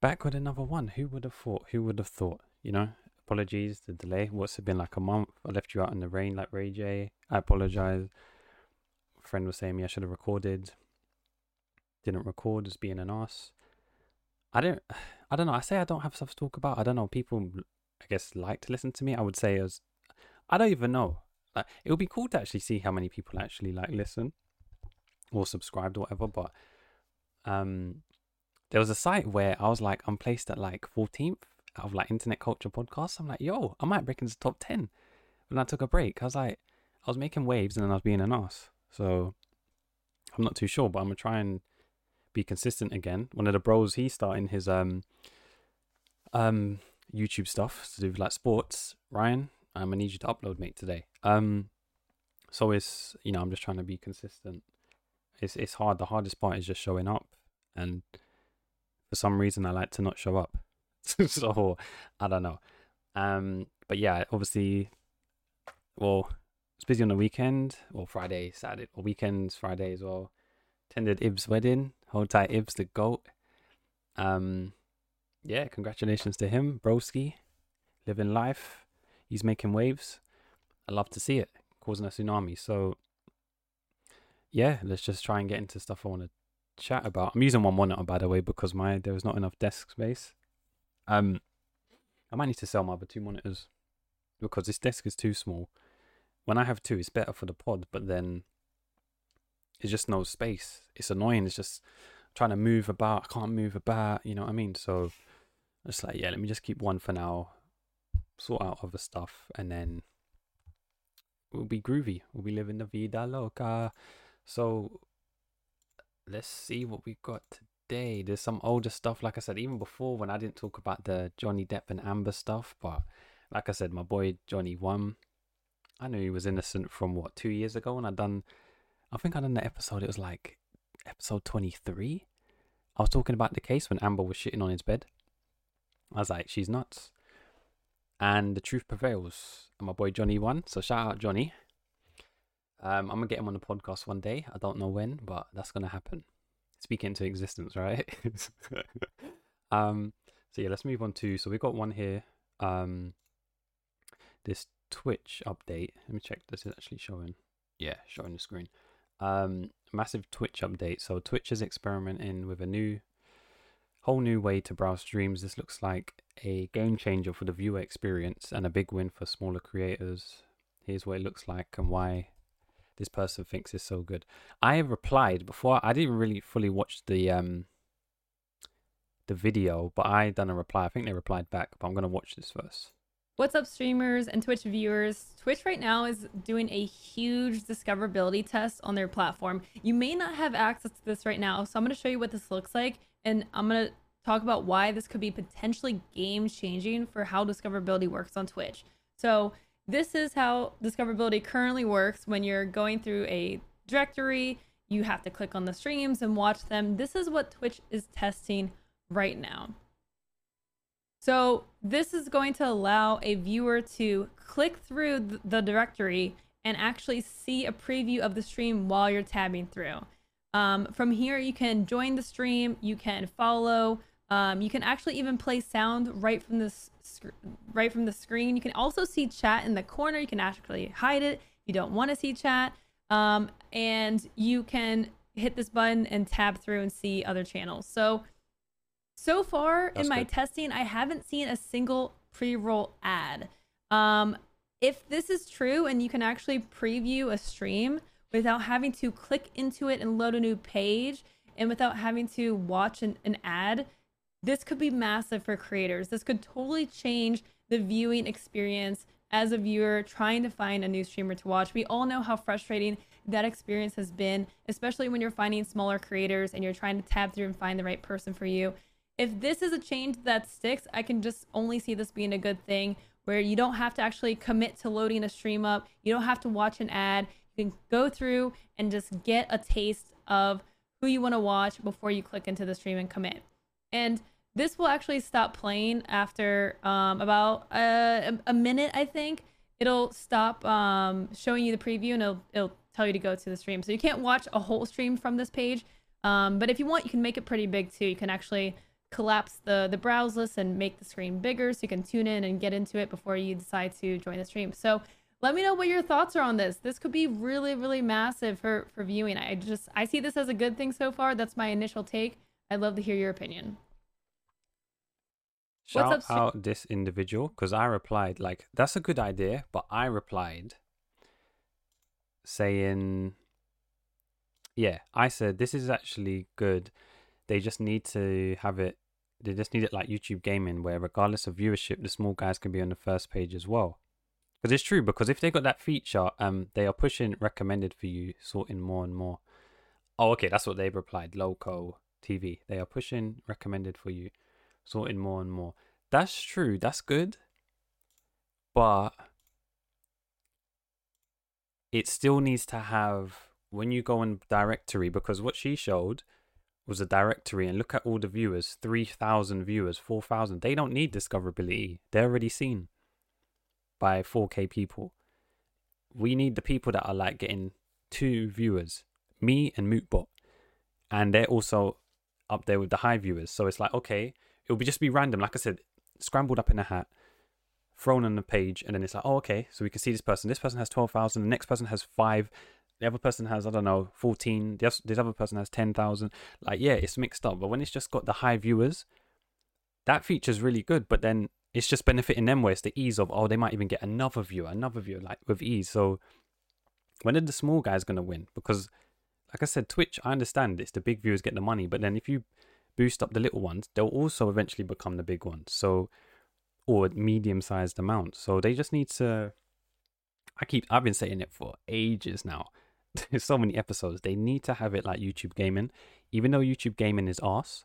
back with another one. Who would have thought? Who would have thought? You know, apologies the delay. What's it been like a month? I left you out in the rain like Ray J. I apologize. friend was saying me I should have recorded. Didn't record as being an ass. I don't. I don't know. I say I don't have stuff to talk about. I don't know. People, I guess, like to listen to me. I would say as, I don't even know. Like, it would be cool to actually see how many people actually like listen, or subscribed or whatever. But, um, there was a site where I was like, I'm placed at like 14th out of like internet culture podcasts. I'm like, yo, I might break into top 10. When I took a break, I was like, I was making waves and then I was being an ass. So I'm not too sure, but I'm gonna try and be consistent again. One of the bros, he's starting his um um YouTube stuff to do with like sports. Ryan, I'm gonna need you to upload, mate, today. Um, so it's you know I'm just trying to be consistent. It's it's hard. The hardest part is just showing up, and for some reason I like to not show up. so I don't know. Um, but yeah, obviously, well, it's busy on the weekend or Friday, Saturday, or weekends, Friday as well. Attended Ib's wedding. Hold tight, Ibs, the goat. Um, yeah, congratulations to him, broski, living life. He's making waves. I love to see it, causing a tsunami. So, yeah, let's just try and get into stuff I want to chat about. I'm using one monitor, by the way, because my there was not enough desk space. Um, I might need to sell my other two monitors because this desk is too small. When I have two, it's better for the pod, but then it's just no space. It's annoying. It's just trying to move about. I can't move about. You know what I mean? So it's like, yeah, let me just keep one for now. Sort out other stuff, and then we'll be groovy. We'll be living the vida loca. So let's see what we've got today. There's some older stuff, like I said, even before when I didn't talk about the Johnny Depp and Amber stuff, but like I said, my boy Johnny won. I knew he was innocent from what two years ago when I done. I think I done the episode. It was like episode twenty three. I was talking about the case when Amber was shitting on his bed. I was like, she's nuts. And the truth prevails. And my boy Johnny won. So shout out Johnny. Um, I'm gonna get him on the podcast one day. I don't know when, but that's gonna happen. Speak into existence, right? um, so yeah, let's move on to. So we got one here. Um, this Twitch update. Let me check. This is actually showing. Yeah, showing the screen. Um, massive Twitch update. So Twitch is experimenting with a new, whole new way to browse streams. This looks like a game changer for the viewer experience and a big win for smaller creators. Here's what it looks like and why this person thinks is so good. I replied before. I didn't really fully watch the um the video, but I done a reply. I think they replied back, but I'm gonna watch this first. What's up, streamers and Twitch viewers? Twitch right now is doing a huge discoverability test on their platform. You may not have access to this right now, so I'm to show you what this looks like, and I'm to talk about why this could be potentially game changing for how discoverability works on Twitch. So, this is how discoverability currently works when you're going through a directory. You have to click on the streams and watch them. This is what Twitch is testing right now. So this is going to allow a viewer to click through the directory and actually see a preview of the stream while you're tabbing through. Um, from here, you can join the stream, you can follow, um, you can actually even play sound right from this right from the screen. You can also see chat in the corner. You can actually hide it if you don't want to see chat, um, and you can hit this button and tab through and see other channels. So so far That's in my good. testing, I haven't seen a single pre-roll ad. Um, if this is true and you can actually preview a stream without having to click into it and load a new page and without having to watch an, an ad, this could be massive for creators. This could totally change the viewing experience as a viewer trying to find a new streamer to watch. We all know how frustrating that experience has been, especially when you're finding smaller creators and you're trying to tab through and find the right person for you if this is a change that sticks, I can just only see this being a good thing where you don't have to actually commit to loading a stream up. You don't have to watch an ad. You can go through and just get a taste of who you want to watch before you click into the stream and commit. And this will actually stop playing after um, about a, a, minute, I think. It'll stop um, showing you the preview and it'll, it'll tell you to go to the stream. So you can't watch a whole stream from this page. Um, but if you want, you can make it pretty big too. You can actually collapse the the browse list and make the screen bigger so you can tune in and get into it before you decide to join the stream. So let me know what your thoughts are on this. This could be really, really massive for for viewing. I just I see this as a good thing so far. That's my initial take. I'd love to hear your opinion. Shout What's up, out this individual because I replied like that's a good idea, but I replied saying, yeah, I said this is actually good. They just need to have it. They just need it like YouTube gaming, where regardless of viewership, the small guys can be on the first page as well. Because it's true. Because if they got that feature, um, they are pushing recommended for you, sorting more and more. Oh, okay, that's what they've replied. Loco TV. They are pushing recommended for you, sorting more and more. That's true. That's good. But it still needs to have when you go in directory because what she showed was a directory and look at all the viewers 3000 viewers 4000 they don't need discoverability they're already seen by 4k people we need the people that are like getting two viewers me and mootbot and they're also up there with the high viewers so it's like okay it'll be just be random like i said scrambled up in a hat thrown on the page and then it's like oh okay so we can see this person. This person has 12000 the next person has 5 the other person has I don't know 14 this, this other person has 10,000 like yeah it's mixed up but when it's just got the high viewers that feature's really good but then it's just benefiting them where it's the ease of oh they might even get another viewer another viewer like with ease. So when are the small guys going to win? Because like I said Twitch I understand it's the big viewers get the money but then if you boost up the little ones they'll also eventually become the big ones so or medium sized amount so they just need to I keep I've been saying it for ages now there's so many episodes. They need to have it like YouTube gaming, even though YouTube gaming is ass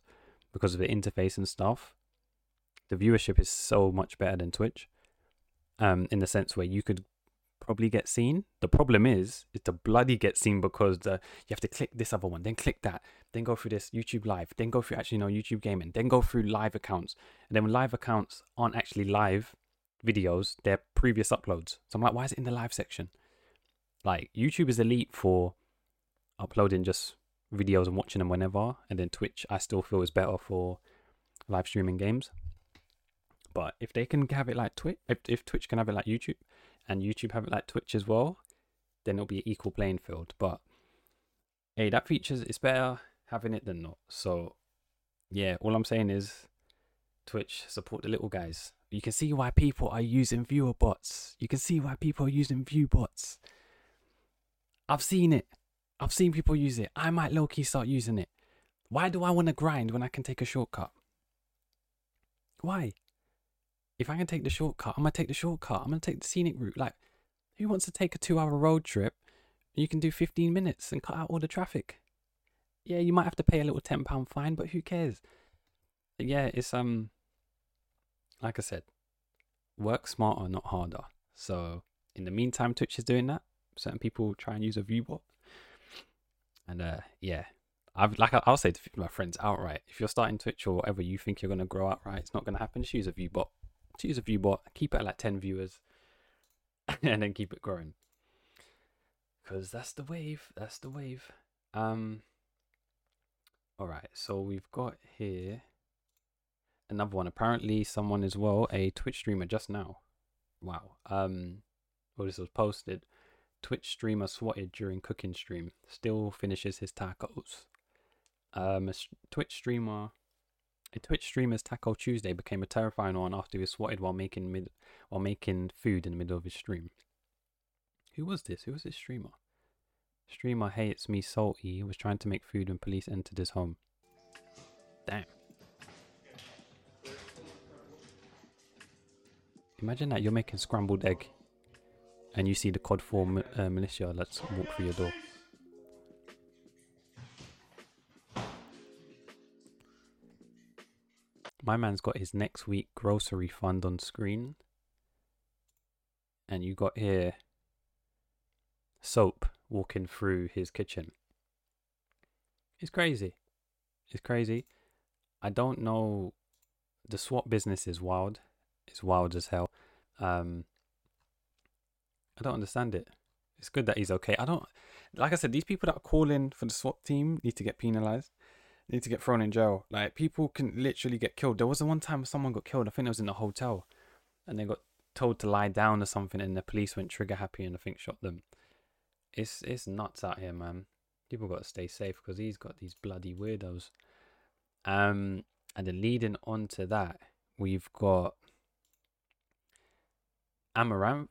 because of the interface and stuff. The viewership is so much better than Twitch, um, in the sense where you could probably get seen. The problem is, is the bloody get seen because the you have to click this other one, then click that, then go through this YouTube Live, then go through actually no YouTube gaming, then go through live accounts, and then when live accounts aren't actually live videos, they're previous uploads. So I'm like, why is it in the live section? Like YouTube is elite for uploading just videos and watching them whenever, and then Twitch I still feel is better for live streaming games. But if they can have it like Twitch, if, if Twitch can have it like YouTube, and YouTube have it like Twitch as well, then it'll be equal playing field. But hey, that features it's better having it than not. So yeah, all I'm saying is Twitch support the little guys. You can see why people are using viewer bots. You can see why people are using view bots. I've seen it. I've seen people use it. I might low key start using it. Why do I want to grind when I can take a shortcut? Why? If I can take the shortcut, I'm gonna take the shortcut. I'm gonna take the scenic route. Like, who wants to take a two-hour road trip? You can do 15 minutes and cut out all the traffic. Yeah, you might have to pay a little ten pound fine, but who cares? Yeah, it's um, like I said, work smarter, not harder. So in the meantime, Twitch is doing that certain people try and use a viewbot. And uh, yeah, I've like I'll say to my friends outright, if you're starting Twitch or whatever, you think you're gonna grow outright, it's not gonna happen. Just use a viewbot. Use a viewbot. Keep it at like ten viewers, and then keep it growing. Cause that's the wave. That's the wave. Um. All right, so we've got here another one. Apparently, someone as well, a Twitch streamer, just now. Wow. Um. Well, this was posted. Twitch streamer swatted during cooking stream. Still finishes his tacos. Um, a Twitch streamer, a Twitch streamer's Taco Tuesday became a terrifying one after he was swatted while making mid while making food in the middle of his stream. Who was this? Who was this streamer? Streamer, hey, it's me, Salty, was trying to make food when police entered his home. Damn. Imagine that you're making scrambled egg and you see the COD 4 uh, militia, let's walk through your door. My man's got his next week grocery fund on screen. And you got here soap walking through his kitchen. It's crazy. It's crazy. I don't know. The swat business is wild. It's wild as hell. Um, I don't understand it. It's good that he's okay. I don't like I said, these people that are calling for the SWAT team need to get penalized. Need to get thrown in jail. Like people can literally get killed. There was the one time someone got killed. I think it was in a hotel, and they got told to lie down or something, and the police went trigger happy and I think shot them. It's it's nuts out here, man. People got to stay safe because he's got these bloody weirdos. Um, and then leading on to that, we've got Amouranth,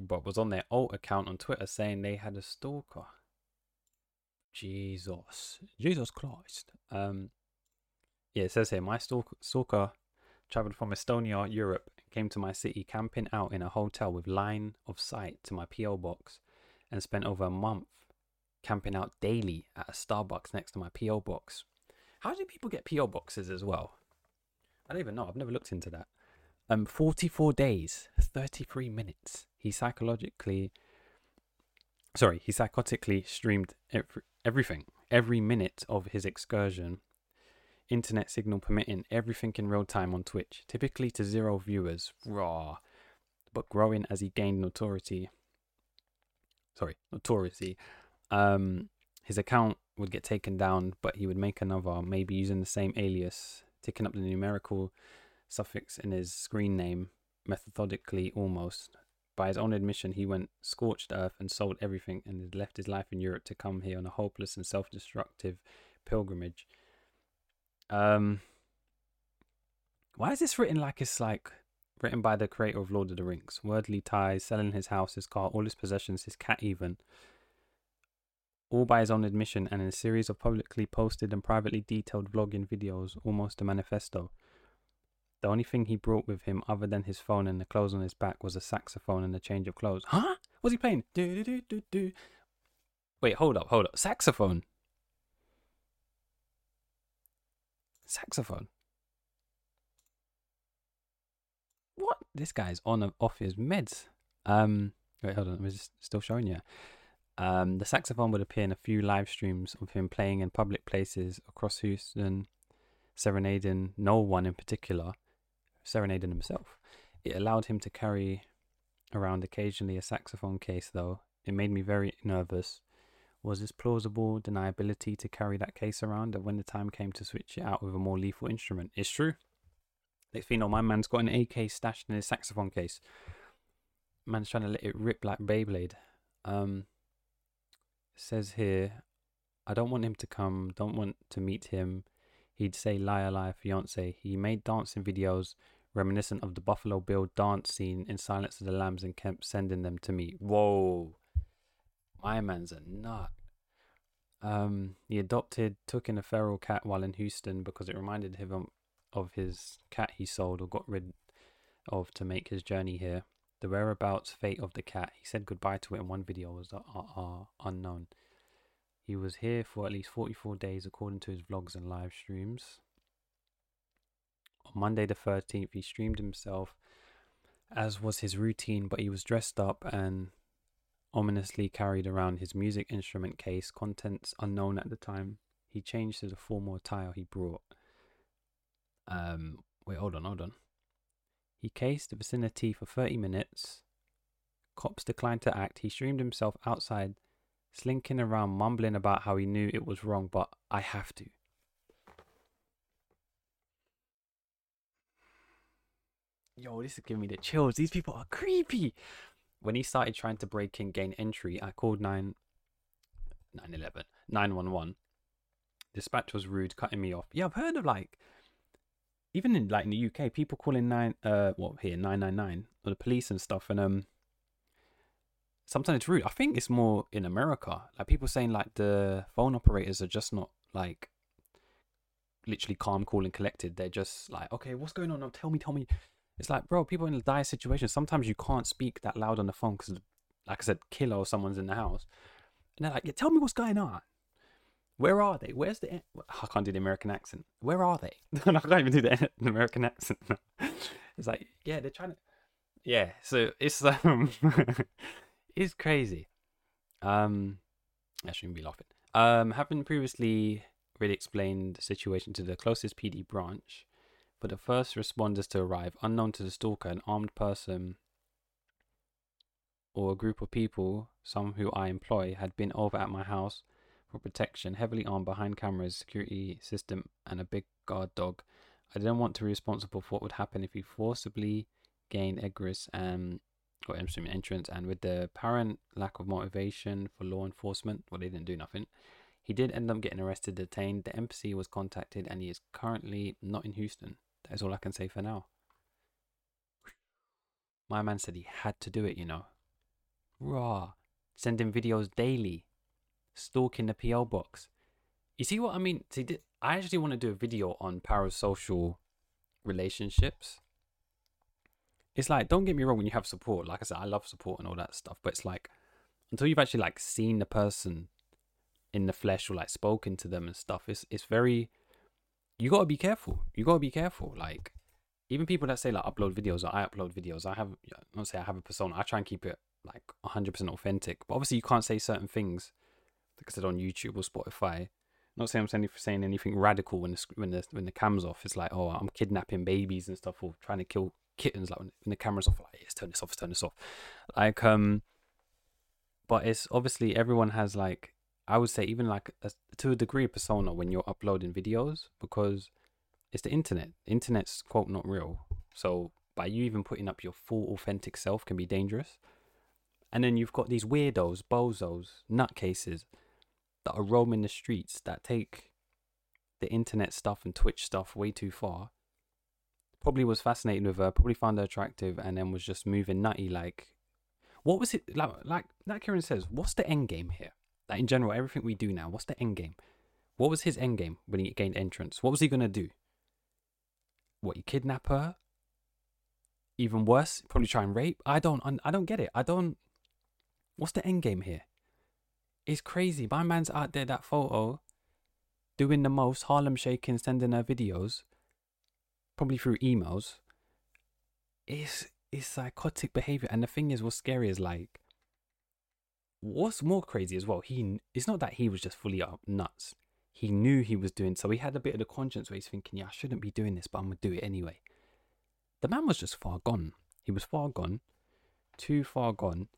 but was on their alt account on Twitter saying they had a stalker. Jesus, Jesus Christ. Um, yeah, it says here my stalk- stalker traveled from Estonia, Europe, came to my city camping out in a hotel with line of sight to my PO box, and spent over a month camping out daily at a Starbucks next to my PO box. How do people get PO boxes as well? I don't even know. I've never looked into that. Um, 44 days, 33 minutes. He psychologically, sorry, he psychotically streamed every, everything, every minute of his excursion, internet signal permitting, everything in real time on Twitch, typically to zero viewers, raw, but growing as he gained notoriety. Sorry, notoriety. Um, his account would get taken down, but he would make another, maybe using the same alias, ticking up the numerical suffix in his screen name methodically almost. By his own admission, he went scorched earth and sold everything and had left his life in Europe to come here on a hopeless and self destructive pilgrimage. Um, why is this written like it's like written by the creator of Lord of the Rings? Wordly ties, selling his house, his car, all his possessions, his cat, even. All by his own admission and in a series of publicly posted and privately detailed vlogging videos, almost a manifesto. The only thing he brought with him, other than his phone and the clothes on his back, was a saxophone and a change of clothes. Huh? Was he playing? Do, do, do, do. Wait, hold up, hold up. Saxophone. Saxophone. What? This guy's on and off his meds. Um, wait, hold on. I'm just still showing you. Um, the saxophone would appear in a few live streams of him playing in public places across Houston, serenading no one in particular, serenading himself. It allowed him to carry around occasionally a saxophone case, though. It made me very nervous. Was this plausible deniability to carry that case around? And when the time came to switch it out with a more lethal instrument, it's true. Next thing you know, my man's got an AK stashed in his saxophone case. Man's trying to let it rip like Beyblade. Um, says here, I don't want him to come, don't want to meet him. He'd say liar, liar, fiance. He made dancing videos reminiscent of the Buffalo Bill dance scene in Silence of the Lambs and Kemp sending them to me. Whoa. My man's a nut. Um, he adopted, took in a feral cat while in Houston because it reminded him of his cat he sold or got rid of to make his journey here. The whereabouts, fate of the cat, he said goodbye to it in one video, was uh, uh, unknown. He was here for at least 44 days, according to his vlogs and live streams. On Monday, the 13th, he streamed himself, as was his routine, but he was dressed up and ominously carried around his music instrument case, contents unknown at the time. He changed to the formal attire he brought. Um, wait, hold on, hold on. He cased the vicinity for 30 minutes. Cops declined to act. He streamed himself outside, slinking around, mumbling about how he knew it was wrong, but I have to. Yo, this is giving me the chills. These people are creepy. When he started trying to break in, gain entry, I called 9 911 911. Dispatch was rude, cutting me off. Yeah, I've heard of like even in like in the UK, people calling nine uh what here nine nine nine or the police and stuff, and um sometimes it's rude. I think it's more in America, like people saying like the phone operators are just not like literally calm, cool, and collected. They're just like, okay, what's going on? Tell me, tell me. It's like, bro, people in a dire situation. Sometimes you can't speak that loud on the phone because, like I said, killer or someone's in the house, and they're like, yeah, tell me what's going on. Where are they? Where's the? I can't do the American accent. Where are they? I can't even do the, American accent. it's like, yeah, they're trying to. Yeah, so it's um, it's crazy. Um, I shouldn't be laughing. Um, having previously really explained the situation to the closest PD branch, for the first responders to arrive, unknown to the stalker, an armed person or a group of people, some who I employ, had been over at my house for protection, heavily armed behind cameras, security system, and a big guard dog. I didn't want to be responsible for what would happen if he forcibly gained egress and instrument entrance, and with the apparent lack of motivation for law enforcement, well, they didn't do nothing. He did end up getting arrested, detained. The embassy was contacted, and he is currently not in Houston. That is all I can say for now. My man said he had to do it, you know. Raw. Sending videos daily. Stalking the PL box. You see what I mean? See, I actually want to do a video on parasocial relationships. It's like, don't get me wrong, when you have support, like I said, I love support and all that stuff, but it's like, until you've actually like seen the person in the flesh or like spoken to them and stuff, it's it's very you gotta be careful. You gotta be careful. Like even people that say like upload videos or I upload videos, I have not say I have a persona. I try and keep it like 100% authentic. But obviously, you can't say certain things like I said on YouTube or Spotify. Not saying I'm saying, saying anything radical when the when the when the camera's off. It's like oh I'm kidnapping babies and stuff or trying to kill kittens. Like when, when the camera's off, like let's turn this off, let's turn this off. Like um, but it's obviously everyone has like I would say even like a, to a degree persona when you're uploading videos because it's the internet. internet's quote not real. So by you even putting up your full authentic self can be dangerous. And then you've got these weirdos, bozos, nutcases that are roaming the streets that take the internet stuff and Twitch stuff way too far. Probably was fascinated with her, probably found her attractive, and then was just moving nutty. Like, what was it like? Like that Kieran says, what's the end game here? Like in general, everything we do now, what's the end game? What was his end game when he gained entrance? What was he gonna do? What, you kidnap her? Even worse, probably try and rape. I don't, I don't get it. I don't. What's the end game here? It's crazy. My man's out there that photo, doing the most, Harlem shaking, sending her videos, probably through emails. It's it's psychotic behavior, and the thing is, what's scary is like what's more crazy as well, he it's not that he was just fully up nuts. He knew he was doing so. He had a bit of the conscience where he's thinking, "Yeah, I shouldn't be doing this, but I'm gonna do it anyway." The man was just far gone. He was far gone, too far gone.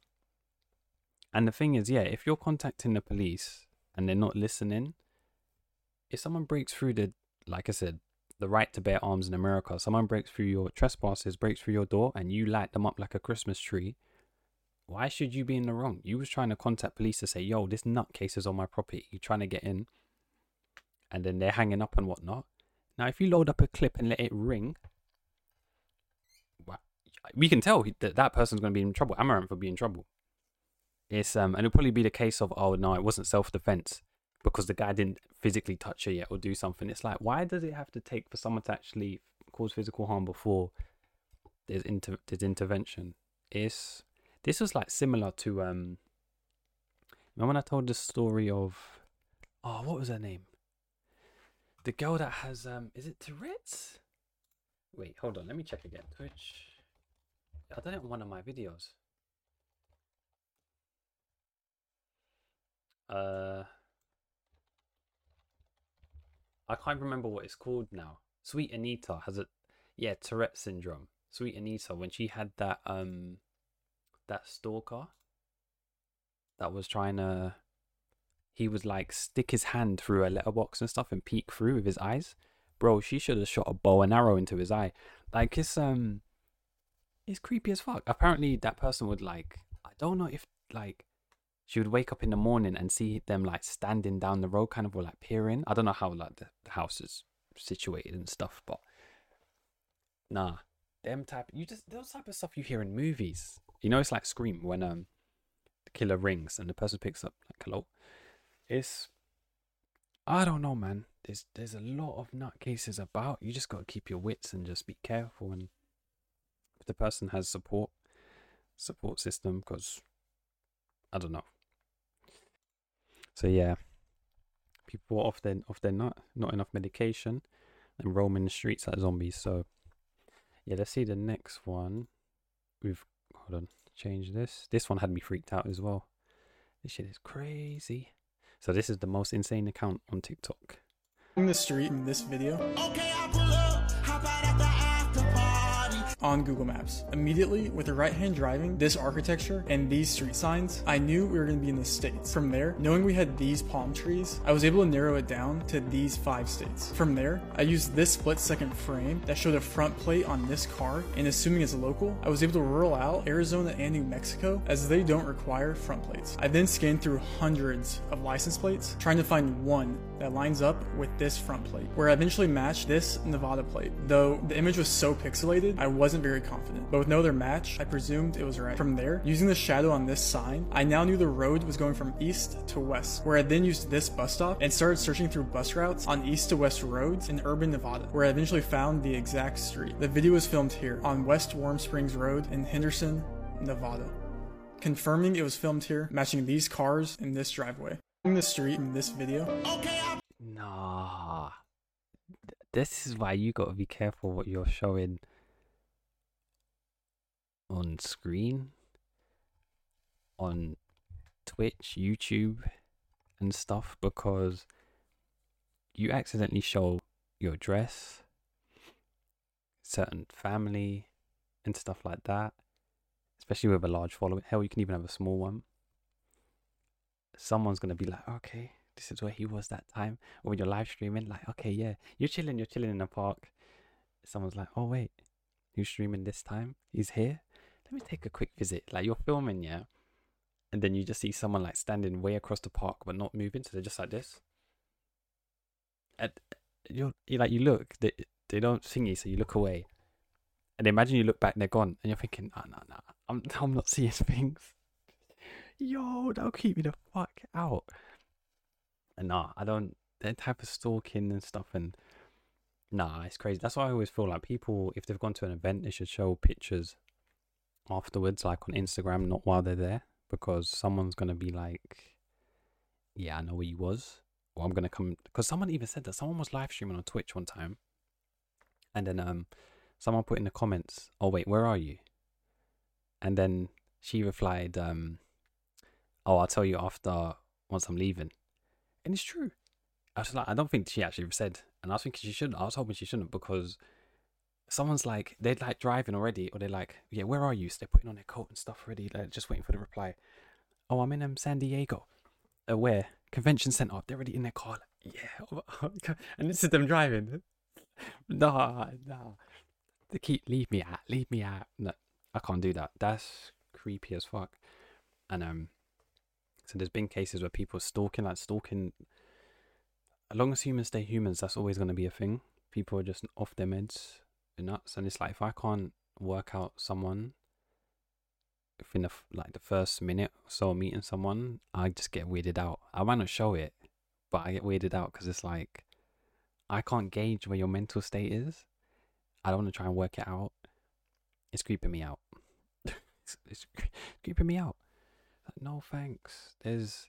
And the thing is, yeah, if you're contacting the police and they're not listening, if someone breaks through the, like I said, the right to bear arms in America, someone breaks through your trespasses, breaks through your door, and you light them up like a Christmas tree, why should you be in the wrong? You was trying to contact police to say, yo, this nutcase is on my property. You're trying to get in. And then they're hanging up and whatnot. Now, if you load up a clip and let it ring, we can tell that that person's going to be in trouble. Amouranth will be in trouble. It's um, and it'll probably be the case of, oh no, it wasn't self defense because the guy didn't physically touch her yet or do something. It's like, why does it have to take for someone to actually cause physical harm before there's inter- there's intervention? It's this was like similar to um. Remember when I told the story of, oh, what was her name? The girl that has um, is it Tourette's? Wait, hold on, let me check again. Twitch. I done it on one of my videos. Uh, I can't remember what it's called now. Sweet Anita has it. Yeah, Tourette syndrome. Sweet Anita when she had that um that stalker that was trying to he was like stick his hand through a letterbox and stuff and peek through with his eyes. Bro, she should have shot a bow and arrow into his eye. Like it's um it's creepy as fuck. Apparently that person would like I don't know if like she would wake up in the morning and see them like standing down the road kind of or like peering. I don't know how like the, the house is situated and stuff, but nah. Them type you just those type of stuff you hear in movies. You know, it's like Scream when um the killer rings and the person picks up like hello. It's I don't know, man. There's there's a lot of nutcases about. You just gotta keep your wits and just be careful. And if the person has support support system, because I don't know. So yeah, people are off their off their not not enough medication and roaming the streets like zombies. So yeah, let's see the next one. We've Hold on, change this. This one had me freaked out as well. This shit is crazy. So this is the most insane account on TikTok. In the street in this video. Okay, on Google Maps. Immediately, with the right hand driving, this architecture, and these street signs, I knew we were going to be in the States. From there, knowing we had these palm trees, I was able to narrow it down to these five states. From there, I used this split second frame that showed a front plate on this car, and assuming it's local, I was able to rule out Arizona and New Mexico as they don't require front plates. I then scanned through hundreds of license plates, trying to find one that lines up with this front plate, where I eventually matched this Nevada plate. Though the image was so pixelated, I wasn't very confident. But with no other match, I presumed it was right. From there, using the shadow on this sign, I now knew the road was going from east to west, where I then used this bus stop and started searching through bus routes on east to west roads in urban Nevada, where I eventually found the exact street. The video was filmed here on West Warm Springs Road in Henderson, Nevada. Confirming it was filmed here, matching these cars in this driveway. In the street in this video, Nah. This is why you gotta be careful what you're showing on screen, on Twitch, YouTube, and stuff because you accidentally show your dress, certain family, and stuff like that. Especially with a large following. Hell, you can even have a small one. Someone's gonna be like, okay, this is where he was that time. Or when you're live streaming, like, okay, yeah, you're chilling, you're chilling in the park. Someone's like, oh wait, you streaming this time? He's here. Let me take a quick visit. Like you're filming, yeah, and then you just see someone like standing way across the park but not moving, so they're just like this. And you're, you like you look, they they don't thingy, so you look away. And imagine you look back, and they're gone, and you're thinking, oh no, no, I'm I'm not seeing things. Yo, that'll keep me the fuck out. And nah, I don't that type of stalking and stuff and nah, it's crazy. That's why I always feel like people if they've gone to an event they should show pictures afterwards, like on Instagram, not while they're there. Because someone's gonna be like Yeah, I know where you was. Or I'm gonna come because someone even said that someone was live streaming on Twitch one time and then um someone put in the comments, Oh wait, where are you? And then she replied, um, Oh, I'll tell you after once I'm leaving. And it's true. I was like, I don't think she actually said, and I was thinking she shouldn't. I was hoping she shouldn't because someone's like, they're like driving already, or they're like, yeah, where are you? So they're putting on their coat and stuff already, like just waiting for the reply. Oh, I'm in um, San Diego. Uh, where? Convention center. They're already in their car. Like, yeah. and this is them driving. nah, nah. They keep, leave me out, leave me out. No, I can't do that. That's creepy as fuck. And, um, so there's been cases where people stalking, like stalking. As long as humans stay humans, that's always going to be a thing. People are just off their meds, nuts, and it's like if I can't work out someone within the like the first minute or so meeting someone, I just get weirded out. I might not show it, but I get weirded out because it's like I can't gauge where your mental state is. I don't want to try and work it out. It's creeping me out. it's, it's creeping me out. Like, no thanks. There's.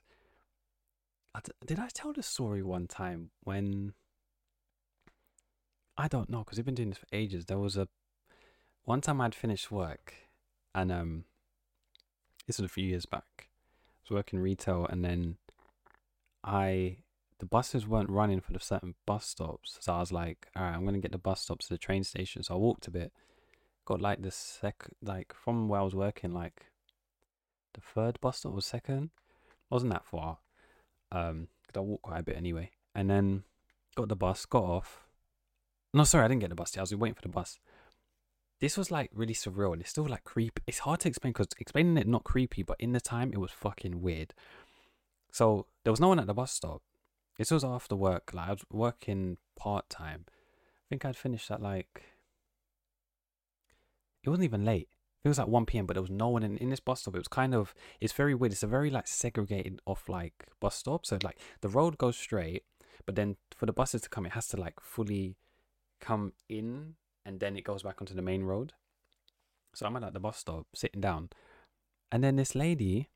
Did I tell the story one time when? I don't know because we've been doing this for ages. There was a one time I'd finished work, and um, this was a few years back. I was working retail, and then I the buses weren't running for the certain bus stops, so I was like, all right, I'm gonna get the bus stops to the train station. So I walked a bit, got like the sec, like from where I was working, like the third bus stop was second. Wasn't that far. Um, 'cause I walked quite a bit anyway. And then got the bus, got off. No, sorry, I didn't get the bus. I was waiting for the bus. This was like really surreal and it's still like creepy. It's hard to explain because explaining it not creepy, but in the time it was fucking weird. So there was no one at the bus stop. This was after work. Like I was working part time. I think I'd finished at like. It wasn't even late. It was like 1 p.m., but there was no one in, in this bus stop. It was kind of, it's very weird. It's a very like segregated off like bus stop. So like the road goes straight, but then for the buses to come, it has to like fully come in and then it goes back onto the main road. So I'm at the bus stop sitting down. And then this lady,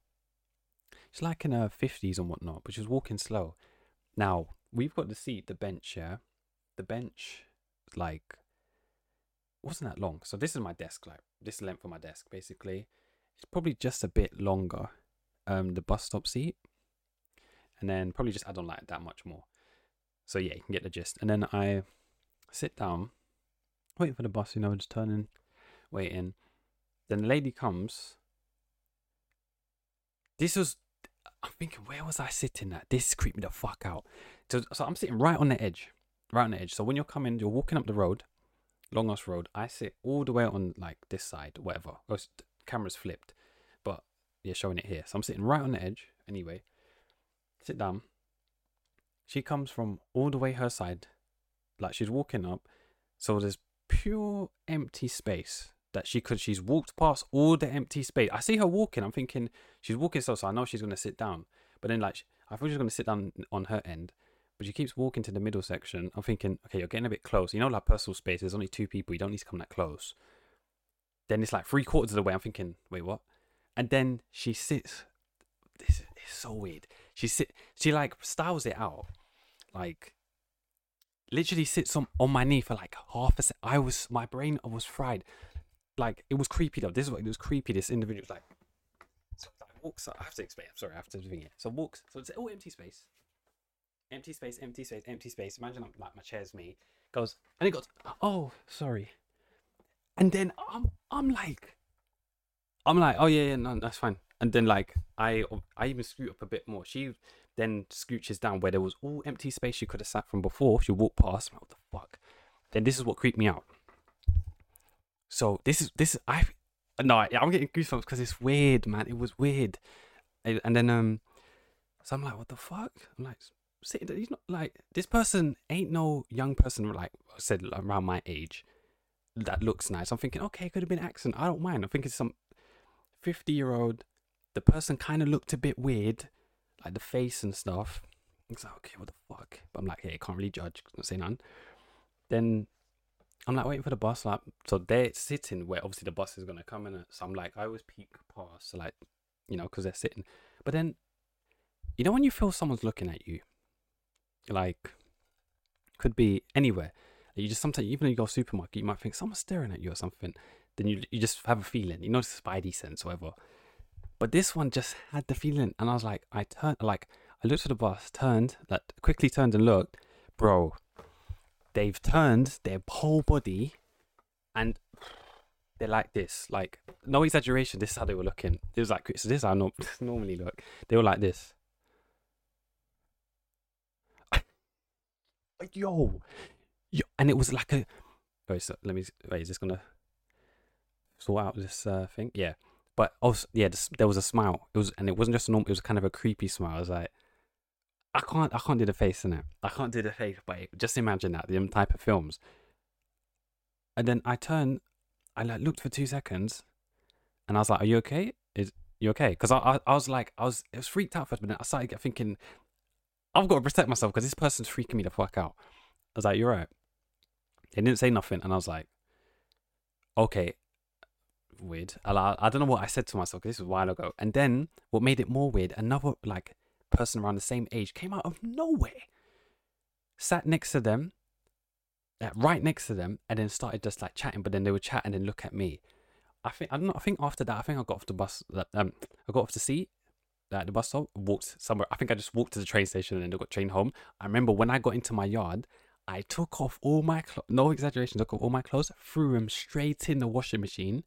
she's like in her 50s and whatnot, but she's walking slow. Now, we've got the seat, the bench, yeah? The bench, like, wasn't that long. So this is my desk, like, this length of my desk, basically. It's probably just a bit longer, um, the bus stop seat. And then probably just add on like that much more. So yeah, you can get the gist. And then I sit down, waiting for the bus, you know, just turning, waiting. Then the lady comes. This was, I'm thinking, where was I sitting at? This creeped me the fuck out. So, so I'm sitting right on the edge, right on the edge. So when you're coming, you're walking up the road, long ass road. I sit all the way on like this side, whatever. Oh, camera's flipped, but yeah, showing it here. So I'm sitting right on the edge. Anyway, sit down. She comes from all the way her side, like she's walking up. So there's pure empty space that she could. She's walked past all the empty space. I see her walking. I'm thinking she's walking so, so I know she's gonna sit down. But then like I thought she was gonna sit down on her end, but she keeps walking to the middle section. I'm thinking, okay, you're getting a bit close. You know, like personal space. There's only two people. You don't need to come that close. Then it's like three quarters of the way. I'm thinking, wait, what? And then she sits. This is so weird. She sit. She like styles it out, like literally sits on on my knee for like half a second. I was my brain was fried. Like it was creepy though. This is what it was creepy. This individual was like, so like walks. I have to explain. I'm sorry. I have to bring it. So walks. So it's all empty space. Empty space. Empty space. Empty space. Imagine I'm, like my chair's me. Goes and it goes. Oh, sorry. And then I'm I'm like, I'm like, oh yeah, yeah, no, that's fine. And then like I I even scoot up a bit more. She then scooches down where there was all empty space she could have sat from before. She walked past. I'm like, what the fuck? Then this is what creeped me out. So this is this is I no I'm getting goosebumps because it's weird, man. It was weird. And and then um, so I'm like, what the fuck? I'm like, sitting there, he's not like this person ain't no young person like I said around my age that looks nice. I'm thinking, okay, it could have been accent. I don't mind. I'm thinking some 50 year old. The person kind of looked a bit weird, like the face and stuff. It's like, okay, what the fuck? But I'm like, hey, can't really judge. Not say none. Then I'm like waiting for the bus. Like, so they're sitting where obviously the bus is gonna come in. So I'm like, I always peek past, so like, you know, because they're sitting. But then, you know, when you feel someone's looking at you, like, could be anywhere. You just sometimes, even you go to supermarket, you might think someone's staring at you or something. Then you you just have a feeling, you know, it's spidey sense, whatever. But this one just had the feeling, and I was like, I turned, like, I looked at the bus, turned, like, quickly turned and looked, bro. They've turned their whole body, and they're like this, like, no exaggeration. This is how they were looking. It was like, so this is how I normally look. They were like this. Yo, yo, and it was like a. Wait, so let me. Wait, is this gonna sort out this uh, thing? Yeah, but also, yeah, this, there was a smile. It was, and it wasn't just a normal. It was kind of a creepy smile. I was like, I can't, I can't do the face in it. I can't do the face, but just imagine that the type of films. And then I turned, I like looked for two seconds, and I was like, "Are you okay? Is you okay?" Because I, I, I was like, I was, it was freaked out first, but then I started thinking, I've got to protect myself because this person's freaking me the fuck out. I was like, "You're right." They didn't say nothing, and I was like, "Okay, weird." I, don't know what I said to myself. this was a while ago. And then what made it more weird, another like person around the same age came out of nowhere, sat next to them, uh, right next to them, and then started just like chatting. But then they would chat and then look at me. I think I don't know. I think after that, I think I got off the bus. Um, I got off the seat at the bus stop, walked somewhere. I think I just walked to the train station and then got train home. I remember when I got into my yard, I took off all my clothes. No exaggeration, took off all my clothes, threw them straight in the washing machine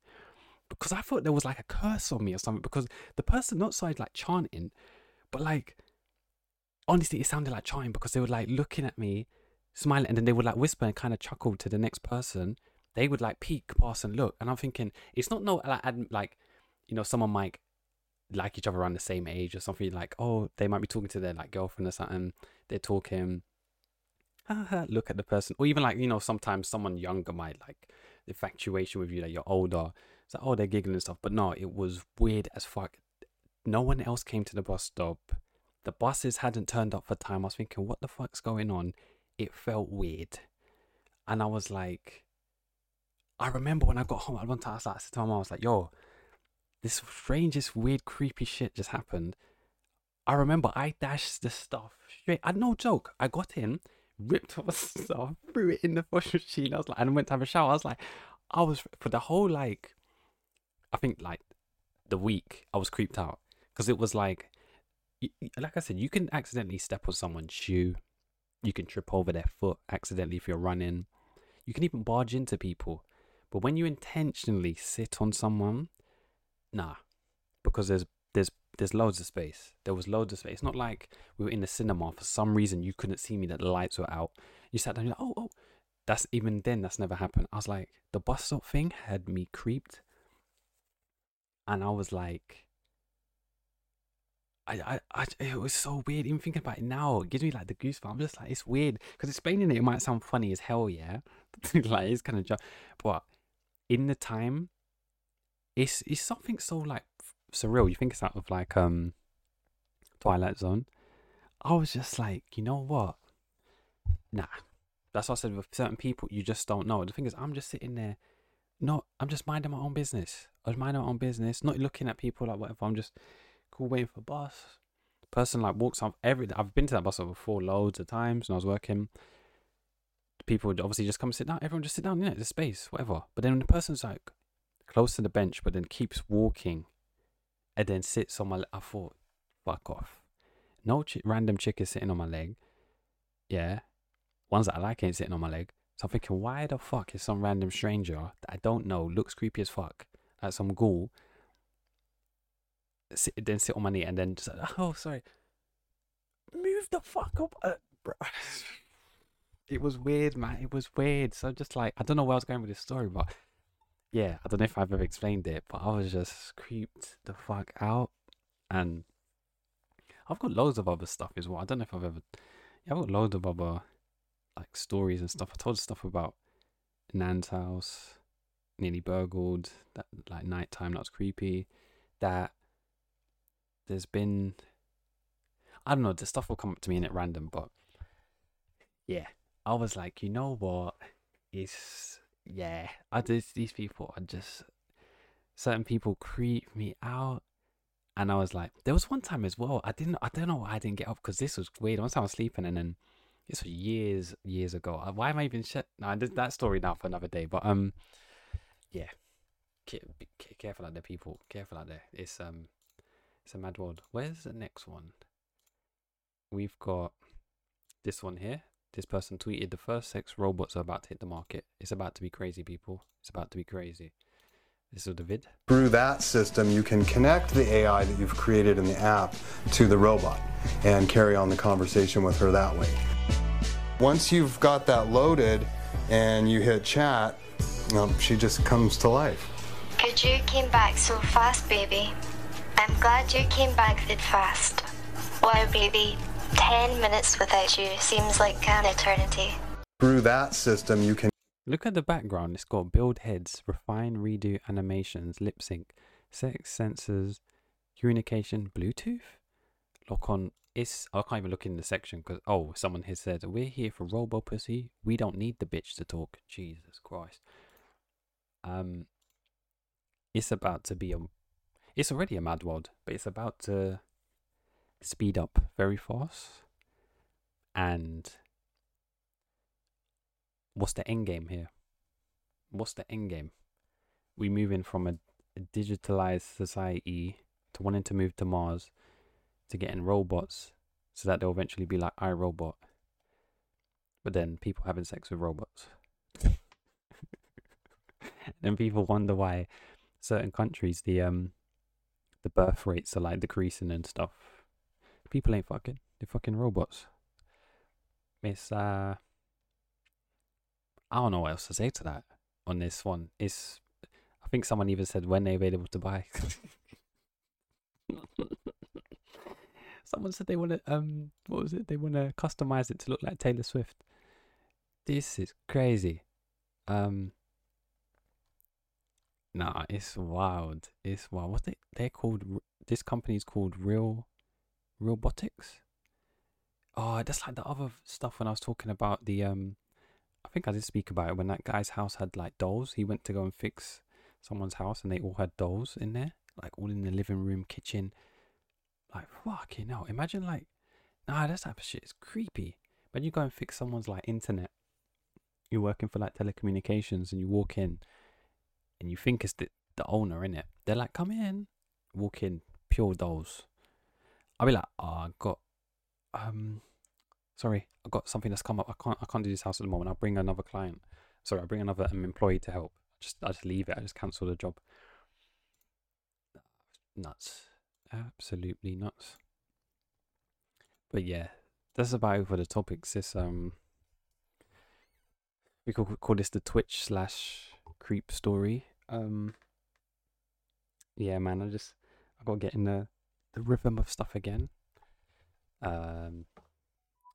because I thought there was like a curse on me or something. Because the person outside like chanting, but like honestly, it sounded like chanting because they were like looking at me, smiling, and then they would like whisper and kind of chuckle to the next person. They would like peek past and look, and I'm thinking it's not no like like you know someone might like each other around the same age or something like oh they might be talking to their like girlfriend or something. They're talking. look at the person, or even like you know sometimes someone younger might like infatuation with you that you're older. It's like oh they're giggling and stuff, but no, it was weird as fuck. No one else came to the bus stop. The buses hadn't turned up for time. I was thinking, what the fuck's going on? It felt weird, and I was like, I remember when I got home. I was like, I said to my mom, I was like, yo, this strangest, weird, creepy shit just happened. I remember I dashed the stuff straight. I no joke. I got in, ripped off stuff, threw it in the washing machine. I was like, and went to have a shower. I was like, I was for the whole like, I think like the week I was creeped out because it was like, like I said, you can accidentally step on someone's shoe, you can trip over their foot accidentally if you're running, you can even barge into people. But when you intentionally sit on someone, nah, because there's there's there's loads of space. There was loads of space. It's not like we were in the cinema for some reason you couldn't see me that the lights were out. You sat down, you're like, oh oh, that's even then that's never happened. I was like, the bus stop thing had me creeped, and I was like, I, I, I, it was so weird. Even thinking about it now, it gives me like the goosebumps. I'm just like, it's weird because explaining it, it might sound funny as hell, yeah. like it's kind of, ju- but in the time, it's it's something so like surreal. You think it's out of like um Twilight Zone. I was just like, you know what? Nah. That's what I said with certain people, you just don't know. The thing is, I'm just sitting there, not, I'm just minding my own business. I was minding my own business, not looking at people like whatever. I'm just cool waiting for a bus. Person like walks off every. I've been to that bus stop before loads of times when I was working. People would obviously just come sit down. Everyone just sit down. Yeah, there's space, whatever. But then when the person's like close to the bench, but then keeps walking, and then sits on my. I thought, fuck off. No ch- random chick is sitting on my leg. Yeah, ones that I like ain't sitting on my leg. So I'm thinking, why the fuck is some random stranger that I don't know, looks creepy as fuck, some ghoul, sit, then sit on my knee and then just, oh, sorry, move the fuck up, uh, bro. It was weird, man. It was weird. So just like, I don't know where I was going with this story, but yeah, I don't know if I've ever explained it, but I was just creeped the fuck out. And I've got loads of other stuff as well. I don't know if I've ever, yeah, I've got loads of other like stories and stuff. I told stuff about Nan's house, nearly burgled, that like nighttime, that was creepy. That there's been, I don't know, the stuff will come up to me in at random, but yeah, I was like, you know what? It's yeah, I just these people are just certain people creep me out. And I was like, there was one time as well. I didn't, I don't know why I didn't get up because this was weird. Once I was sleeping and then this was years, years ago. Uh, Why am I even shit? No, that story now for another day. But um, yeah, be careful out there, people. Careful out there. It's um, it's a mad world. Where's the next one? We've got this one here. This person tweeted the first sex robots are about to hit the market. It's about to be crazy, people. It's about to be crazy. This is the vid. Through that system, you can connect the AI that you've created in the app to the robot and carry on the conversation with her that way. Once you've got that loaded and you hit chat, um, she just comes to life. Good you came back so fast, baby. I'm glad you came back that fast. Wow, baby, 10 minutes without you seems like an eternity. Through that system, you can Look at the background. It's got build heads, refine, redo animations, lip sync, sex sensors, communication, Bluetooth, lock on. It's I can't even look in the section because oh, someone has said we're here for Robo Pussy. We don't need the bitch to talk. Jesus Christ. Um, it's about to be a. It's already a mad world, but it's about to speed up very fast. And what's the end game here? What's the end game? We moving from a, a digitalized society to wanting to move to Mars to getting robots so that they'll eventually be like iRobot. But then people having sex with robots. then people wonder why certain countries the um the birth rates are like decreasing and stuff. People ain't fucking. They're fucking robots. It's uh I don't know what else to say to that on this one. It's I think someone even said when they're available to buy. someone said they want to um what was it? They want to customize it to look like Taylor Swift. This is crazy. Um Nah, it's wild. It's wild. What they they're called? This company's called Real Robotics. Oh, that's like the other stuff when I was talking about the um. I think I did speak about it when that guy's house had like dolls. He went to go and fix someone's house, and they all had dolls in there, like all in the living room, kitchen. Like fucking hell! Imagine like, nah, that type of shit is creepy. When you go and fix someone's like internet, you're working for like telecommunications, and you walk in, and you think it's the the owner in it. They're like, come in, walk in, pure dolls. I'll be like, oh, I got, um, sorry, I got something that's come up. I can't, I can't do this house at the moment. I'll bring another client. Sorry, I'll bring another um, employee to help. just I just leave it. I just cancel the job. Nuts, absolutely nuts. But yeah, that's about it for the topics. This um, we could call this the Twitch slash creep story. Um, yeah, man, I just I gotta get in the the rhythm of stuff again. Um,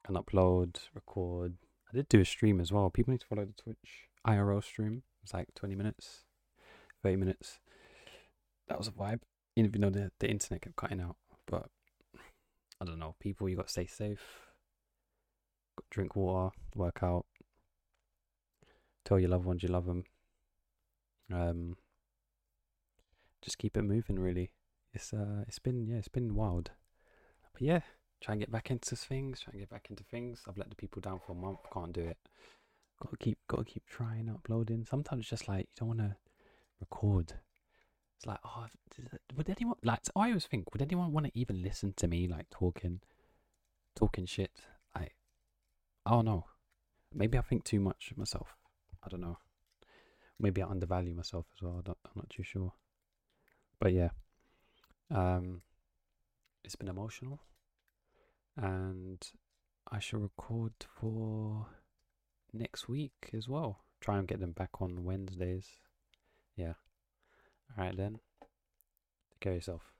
and upload, record. I did do a stream as well. People need to follow the Twitch IRL stream. It's like twenty minutes, thirty minutes. That was a vibe. Even though the the internet kept cutting out, but I don't know. People, you got to stay safe. Drink water, work out. Tell your loved ones you love them. Um, just keep it moving. Really, it's uh, it's been yeah, it's been wild. But yeah, try and get back into things. Try and get back into things. I've let the people down for a month. Can't do it. Got to keep, got to keep trying uploading. Sometimes it's just like you don't want to record. It's like, oh, would anyone like? I always think, would anyone want to even listen to me like talking, talking shit? I, oh no, maybe I think too much of myself. I don't know. Maybe I undervalue myself as well. I I'm not too sure. But yeah, um, it's been emotional, and I shall record for next week as well. Try and get them back on Wednesdays. Yeah. All right then. Take care of yourself.